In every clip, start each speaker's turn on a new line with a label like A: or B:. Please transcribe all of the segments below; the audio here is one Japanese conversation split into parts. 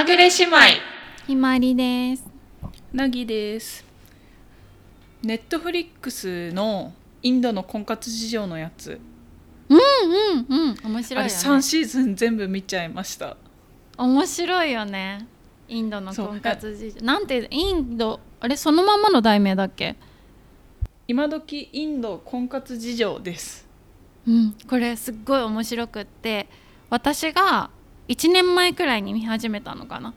A: まぐれ姉妹。
B: ひまりです。
A: なぎです。ネットフリックスのインドの婚活事情のやつ。
B: うんうんうん。面白
A: あれ
B: いよね。
A: 3シーズン全部見ちゃいました。
B: 面白いよね。インドの婚活事情。なんてインドあれそのままの題名だっけ？
A: 今時インド婚活事情です。
B: うん。これすっごい面白くって。私が1年前くらいに見始めたのかな。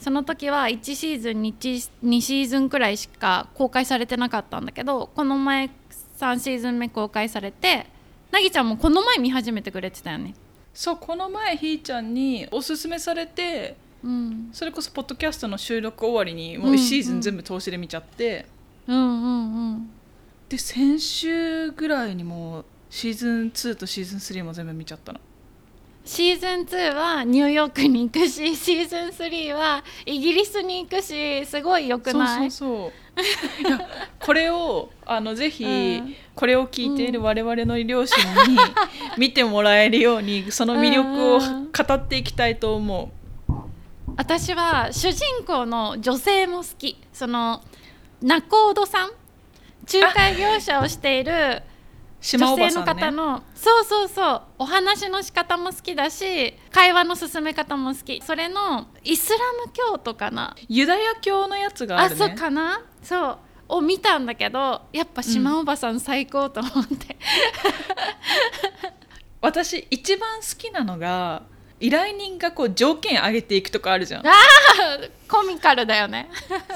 B: その時は1シーズン 2, 2シーズンくらいしか公開されてなかったんだけどこの前3シーズン目公開されてなぎちゃんもこの前見始めてくれてたよね。
A: そうこの前ひーちゃんにおすすめされて
B: うん。
A: それこそポッドキャストの収録終わりにもう
B: うん
A: 1シーズン全部通しで見ちゃって、
B: うん。うんうん
A: で先週ぐらいにもうシーズン2とシーズン3も全部見ちゃったの
B: シーズン2はニューヨークに行くし シーズン3はイギリスに行くしすごい良くない？
A: そうそうそう。これをあのぜひ、
B: うん。
A: これを聞いている我々の両親に見てもらえるように その魅力を
B: うん。
A: 語っていきたいと思う。
B: 私は主人公の女性も好き。そのナコードさん。仲介業者をしている
A: 島
B: 女性の方の、そうそうそうお話の仕方も好きだし会話の進め方も好き。それのイスラム教徒かな？
A: ユダヤ教のやつがあ
B: あ
A: るね。
B: そうかな？そう。を見たんだけどやっぱ島おばさん最高と思って、
A: 私一番好きなのが依頼人がこう条件上げていくとかあるじゃん。
B: あコミカルだよね。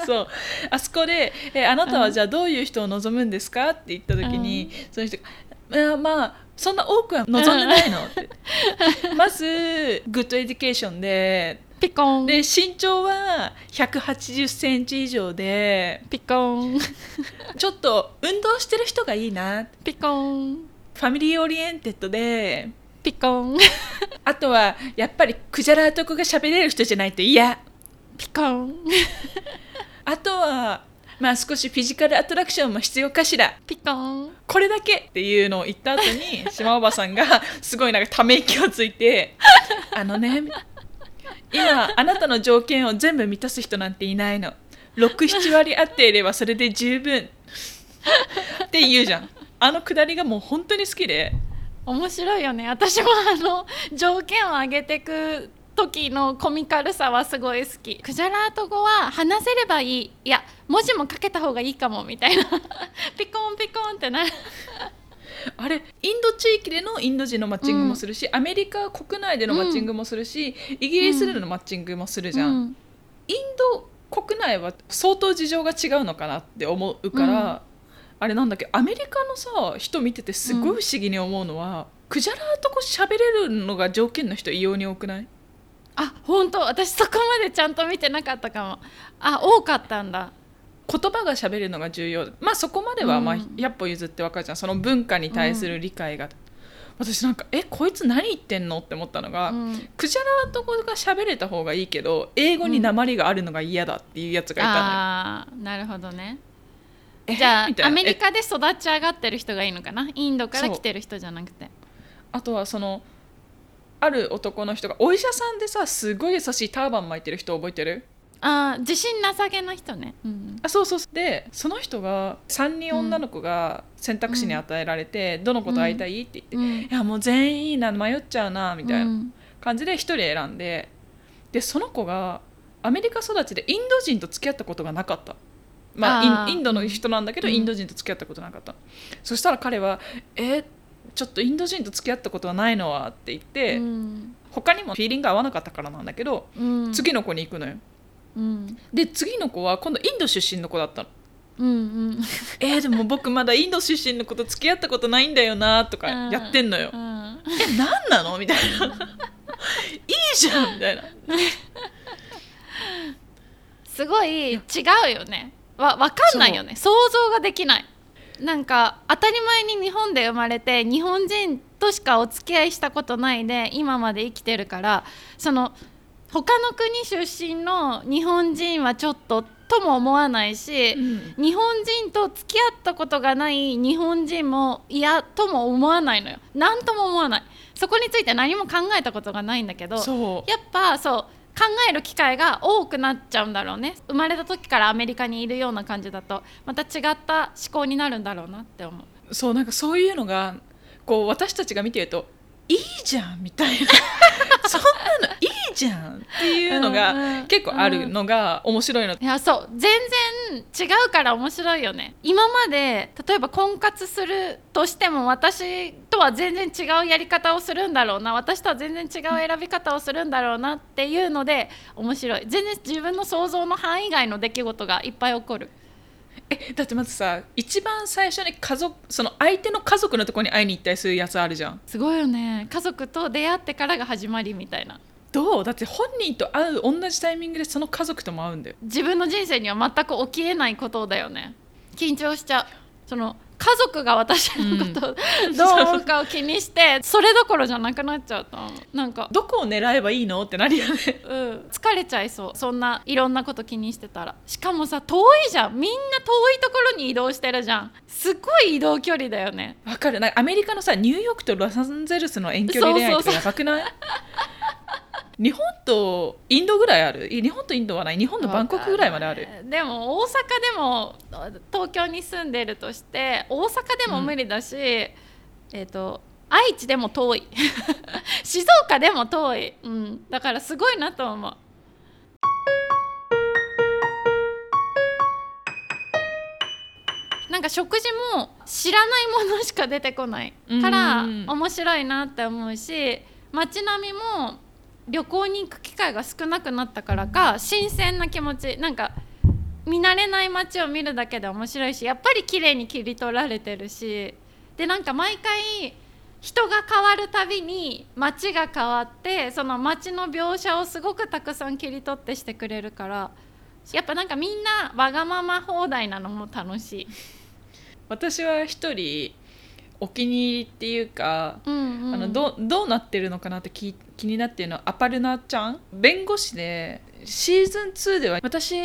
A: そう。あそこで「えあなたはじゃあどういう人を望むんですか?」って言った時に、その人が「いやまあそんな多くは望んでないの」って。まず good education で。
B: ピコン。
A: で身長は1 8 0センチ以上で。
B: ピコン。
A: ちょっと運動してる人がいいな。
B: ピコン。
A: family oriented で
B: ピコン。
A: あとはやっぱりクジャラ男が喋れる人じゃないと嫌。
B: ピコン。
A: あとはまあ少しフィジカルアトラクションも必要かしら。
B: ピコン。
A: これだけっていうのを言った後に 島おばさんがすごいなんかため息をついて「あのね今あなたの条件を全部満たす人なんていないの。67割合っていればそれで十分」って言うじゃん。あのくだりがもう本当に好きで
B: 面白いよね。私もあの条件を上げてく時のコミカルさはすごい好き。クジャラート語は話せればいい。いや文字も書けた方がいいかもみたいな。ピコンピコンってなる。
A: あれインド地域でのインド人のマッチングもするし、アメリカ国内でのマッチングもするし、イギリスでのマッチングもするじゃん、
B: うん。
A: インド国内は相当事情が違うのかなって思うから、あれなんだっけアメリカのさ人見ててすごい不思議に思うのは、クジャラとこ喋れるのが条件の人異様に多くない？
B: あ本当。私そこまでちゃんと見てなかったかも。あ多かったんだ。
A: 言葉が喋れるのが重要。まあそこまではまあ
B: うん
A: 100歩譲って分かるじゃん。その文化に対する理解が、私なんかえこいつ何言ってんのって思ったのが、
B: うん。
A: クジャラとこが喋れた方がいいけど英語に鉛があるのが嫌だっていうやつがいたのよ、
B: あーなるほどね。
A: え
B: じゃあアメリカで育ち上がってる人がいいのかな？インドから来てる人じゃなくて。
A: あとはそのある男の人がお医者さんでさすごい優しいターバン巻いてる人覚えてる？
B: あー自信なさげな人ね、うん
A: あそうそうでその人が3人女の子が選択肢に与えられて、どの子と会いたいって言って、
B: うん。
A: いやもう全員いいな迷っちゃうなみたいな
B: うん。
A: 感じで1人選んででその子がアメリカ育ちでインド人と付き合ったことがなかった。まあ、
B: あー。
A: インドの人なんだけど、
B: うん。
A: インド人と付き合ったことなかった。そしたら彼は「えちょっとインド人と付き合ったことはないのは」って言って、
B: うん。
A: 他にもフィーリングが合わなかったからなんだけど、
B: うん。
A: 次の子に行くのよ。
B: うん。
A: で次の子は今度インド出身の子だったの。
B: うんうん。
A: えー、でも僕まだインド出身の子と付き合ったことないんだよなとか
B: うん。
A: やってんのよ、
B: うん。
A: え何なの？みたいな。いいじゃんみたいな。
B: すごい違うよねわ分かんないよね。想像ができない。なんか当たり前に日本で生まれて日本人としかお付き合いしたことないで今まで生きてるからその他の国出身の日本人はちょっととも思わないし、日本人と付き合ったことがない日本人も嫌とも思わないのよ。何とも思わない。そこについて何も考えたことがないんだけどやっぱそう考える機会が多くなっちゃうんだろうね。生まれた時からアメリカにいるような感じだとまた違った思考になるんだろうなって思う。
A: そうなんかそういうのがこう私たちが見てるといいじゃんみたいな。そんなのじゃんっていうの
B: うんう
A: が
B: ん。
A: 結構あるのが面白いの。
B: いやそう。全然違うから面白いよね。今まで例えば婚活するとしても私とは全然違うやり方をするんだろうな。私とは全然違う選び方をするんだろうなっていうので面白い。全然自分の想像の範囲外の出来事がいっぱい起こる。
A: えだってまずさ一番最初に家族その相手の家族のところに会いに行ったりするやつあるじゃん。
B: すごいよね。家族と出会ってからが始まりみたいな
A: どう？だって本人と会う同じタイミングでその家族とも会うんだよ。
B: 自分の人生には全く起きえないことだよね。緊張しちゃう。その家族が私のこと をどう思うかを気にしてそれどころじゃなくなっちゃうとなんか、
A: どこを狙えばいいの？ってなるよね。
B: うん、疲れちゃいそう。そんないろんなこと気にしてたら。しかもさ遠いじゃん。みんな遠いところに移動してるじゃん。すっごい移動距離だよね。
A: わかる。なんかアメリカのさニューヨークとロサンゼルスの遠距離恋愛とかやばくない？日本とインドぐらいある？い日本とインドはない。日本のバンコクぐらいまである。
B: でも大阪でも東京に住んでるとして大阪でも無理だし、えっ、と愛知でも遠い。静岡でも遠い、うん、だからすごいなと思う。なんか食事も知らないものしか出てこないから
A: うん。
B: 面白いなって思うし街並みも旅行に行く機会が少なくなったからか新鮮な気持ちなんか見慣れない街を見るだけで面白いしやっぱり綺麗に切り取られてるしでなんか毎回人が変わるたびに街が変わってその街の描写をすごくたくさん切り取ってしてくれるからやっぱなんかみんなわがまま放題なのも楽しい。
A: 私は一人お気に入りっていうか、
B: うんうん。
A: あのどうどうなってるのかなって気気になってるのはアパルナちゃん？弁護士でシーズン2では私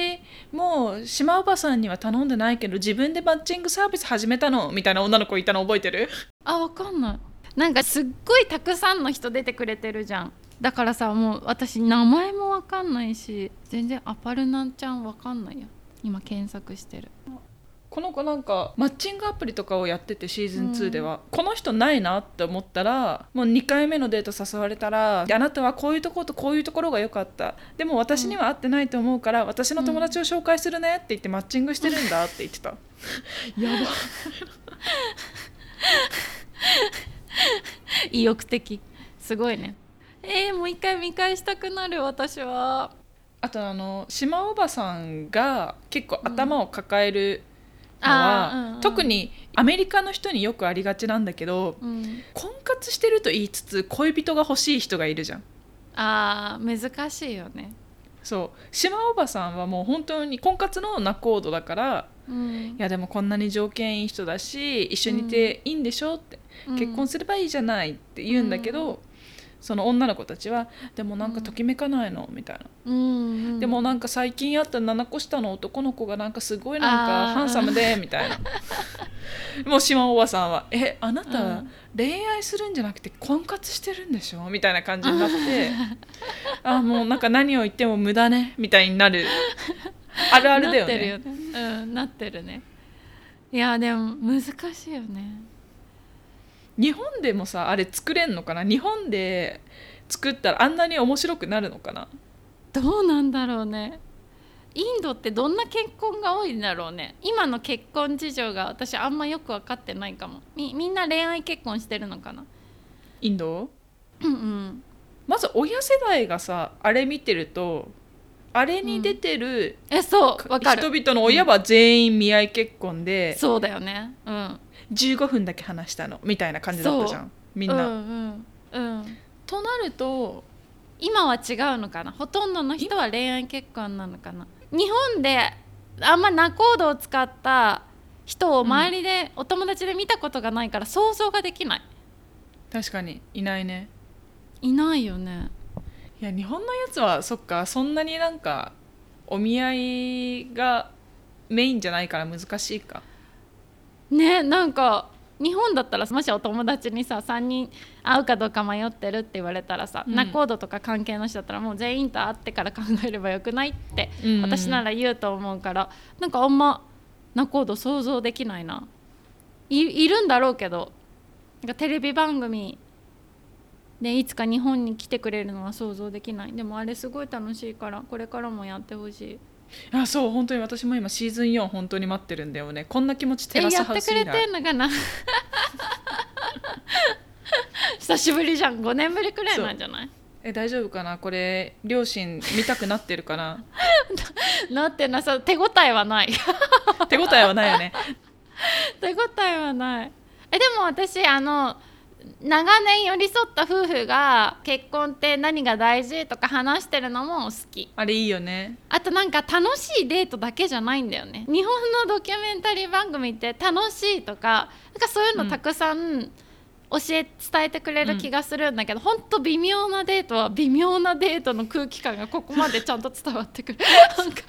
A: もう島おばさんには頼んでないけど自分でマッチングサービス始めたのみたいな女の子いたの覚えてる？
B: あわかんない。なんかすっごいたくさんの人出てくれてるじゃん。だからさもう私名前もわかんないし全然アパルナちゃんわかんないや今検索してる
A: この子なんかマッチングアプリとかをやっててシーズン2では、この人ないなって思ったらもう2回目のデート誘われたらあなたはこういうところとこういうところが良かったでも私には合ってないと思うから、私の友達を紹介するねって言ってマッチングしてるんだって言ってた、やば。
B: 意欲的。すごいね。えー、もう一回見返したくなる私は。
A: あとあの島おばさんが結構頭を抱えるのは、
B: あーうんうん。
A: 特にアメリカの人によくありがちなんだけど
B: うん。
A: 婚活してると言いつつ恋人が欲しい人がいるじゃん。
B: あー難しいよね。
A: そう。島おばさんはもう本当に婚活の仲人だから
B: うん。
A: いやでもこんなに条件いい人だし一緒にいていいんでしょって、結婚すればいいじゃないって言うんだけど、その女の子たちはでもなんかときめかないのみたいな、
B: うん。うん
A: でもなんか最近会った7個下の男の子がなんかすごいなんかハンサムでみたいな。もう島おばさんは「えあなた
B: うん。
A: 恋愛するんじゃなくて婚活してるんでしょ?」みたいな感じになって。あもうなんか何を言っても無駄ねみたいになる。あるあるだよ
B: なってる
A: ね
B: よね。うんなってるね。いやでも難しいよね
A: 日本でもさあれ作れんのかな？日本で作ったらあんなに面白くなるのかな？
B: どうなんだろうね。インドってどんな結婚が多いんだろうね。今の結婚事情が私あんまよく分かってないかも。みみんな恋愛結婚してるのかな？
A: インド？
B: うんうん。
A: まず親世代がさあれ見てるとあれに出てる
B: えそうる。
A: 人々の親は全員見合い結婚で
B: そうだよね。うん
A: 15分だけ話したのみたいな感じだったじゃん。みんな。
B: うんうん。うん。
A: となると
B: 今は違うのかな？ほとんどの人は恋愛結婚なのかな？日本であんま仲人を使った人を周りで、お友達で見たことがないから想像ができない。
A: 確かにいないね。
B: いないよね。
A: いや日本のやつはそっか。そんなになんかお見合いがメインじゃないから難しいか。
B: ねなんか日本だったらもしお友達にさ3人会うかどうか迷ってるって言われたらさ、
A: うん。
B: 仲人とか関係の人だったらもう全員と会ってから考えればよくないって
A: うん。
B: 私なら言うと思うからなんかあんま仲人想像できないな。いいるんだろうけどなんかテレビ番組でいつか日本に来てくれるのは想像できない。でもあれすごい楽しいからこれからもやってほしい
A: あそう本当に私も今シーズン4本当に待ってるんだよね。こんな気持ちテ
B: え
A: ラス
B: やってくれてんのかな？久しぶりじゃん。5年ぶりくらいなんじゃない？
A: え大丈夫かな？これ両親見たくなってるかな？
B: なってなさ手応えはない。
A: 手応えはないよね。
B: 手応えはない。えでも私あの長年寄り添った夫婦が結婚って何が大事とか話してるのも好き。
A: あれいいよね。
B: あとなんか楽しいデートだけじゃないんだよね。日本のドキュメンタリー番組って楽しいとかなんかそういうのたくさん教え伝えてくれる気がするんだけど、ほん。と微妙なデートは微妙なデートの空気感がここまでちゃんと伝わってくる。なんか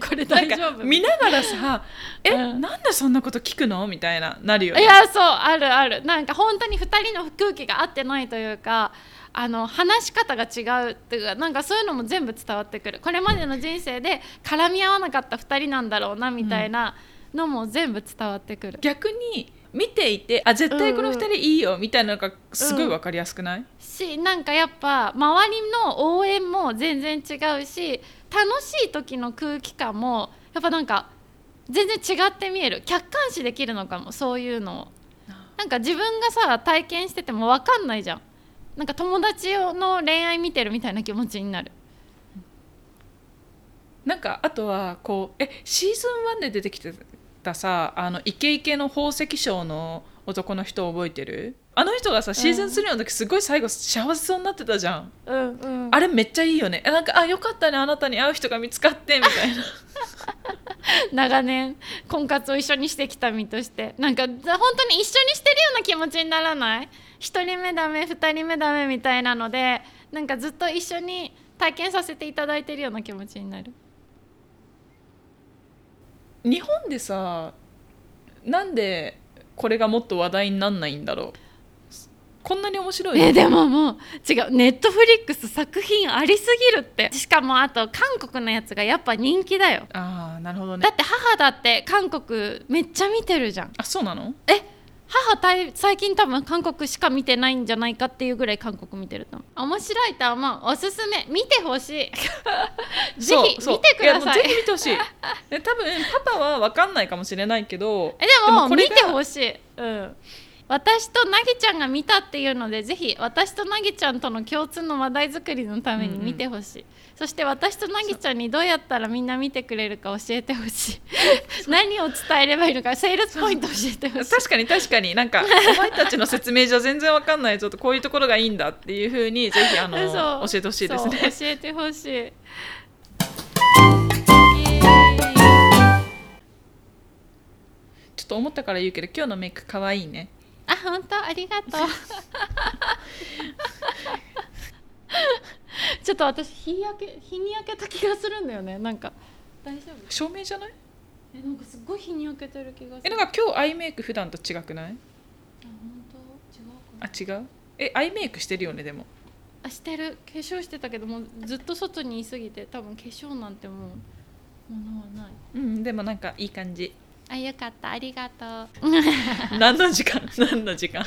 B: これ大丈夫？
A: 見ながらさ「え、
B: うん
A: なんでそんなこと聞くの?」みたいななるよね。
B: いやそうあるある。なんか本当に2人の空気が合ってないというかあの話し方が違うっていうかなんかそういうのも全部伝わってくる。これまでの人生で絡み合わなかった2人なんだろうなみたいなのも全部伝わってくる、
A: 逆に見ていてあ絶対この二人いいよみたいなのがすごいわかりやすくない、
B: しなんかやっぱ周りの応援も全然違うし楽しい時の空気感もやっぱなんか全然違って見える。客観視できるのかもそういうの。をなんか自分がさ体験してても分かんないじゃん。なんか友達の恋愛見てるみたいな気持ちになる。
A: なんかあとはこうえシーズン1で出てきてたさあのイケイケの宝石商の男の人覚えてる？あの人がさシーズン3の時すごい最後幸せそうになってたじゃん、
B: うんうん。
A: あれめっちゃいいよね。えなんかあよかったねあなたに会う人が見つかってみたいな。
B: 長年婚活を一緒にしてきた身として。なんかざ本当に一緒にしてるような気持ちにならない？1人目ダメ2人目ダメみたいなのでなんかずっと一緒に体験させていただいてるような気持ちになる
A: 日本でさなんでこれがもっと話題になんないんだろう？こんなに面白い
B: えでももう違うネットフリックス作品ありすぎるって。しかもあと韓国のやつがやっぱ人気だよ。
A: ああなるほどね。
B: だって母だって韓国めっちゃ見てるじゃん。
A: あそうなの？
B: え母たい最近多分韓国しか見てないんじゃないかっていうぐらい韓国見てると面白いと思う。おすすめ。見てほしい。ぜひ見てください。
A: ぜひ見てほしい。で 多分パパは分かんないかもしれないけど。
B: えでも見
A: これが
B: てほしい、うん、私となぎちゃんが見たっていうのでぜひ私となぎちゃんとの共通の話題作りのために見てほしい、そして私となぎちゃんにどうやったらみんな見てくれるか教えてほしい。何を伝えればいいのかセールスポイント教えてほしい。
A: 確かに確かに。なんか お前たちの説明じゃ全然わかんないぞとこういうところがいいんだっていうふうにぜひあの 教えてほしいですね。
B: 教えてほしい。
A: ちょっと思ったから言うけど今日のメイク可愛いね。
B: あ本当？ありがとう ちょっと私日焼け日に焼けた気がするんだよねなんか大丈夫？
A: 照明じゃない？
B: えなんかすごい日に焼けてる気がする
A: えなんか今日アイメイク普段と違くない？
B: あ本当？違うかな
A: あ違う？えアイメイクしてるよねでも。
B: あしてる化粧してたけどもうずっと外にいすぎて多分化粧なんてもうものはない
A: うんでもなんかいい感じ。
B: あよかった。ありがとう。
A: 何の時間？何の時間？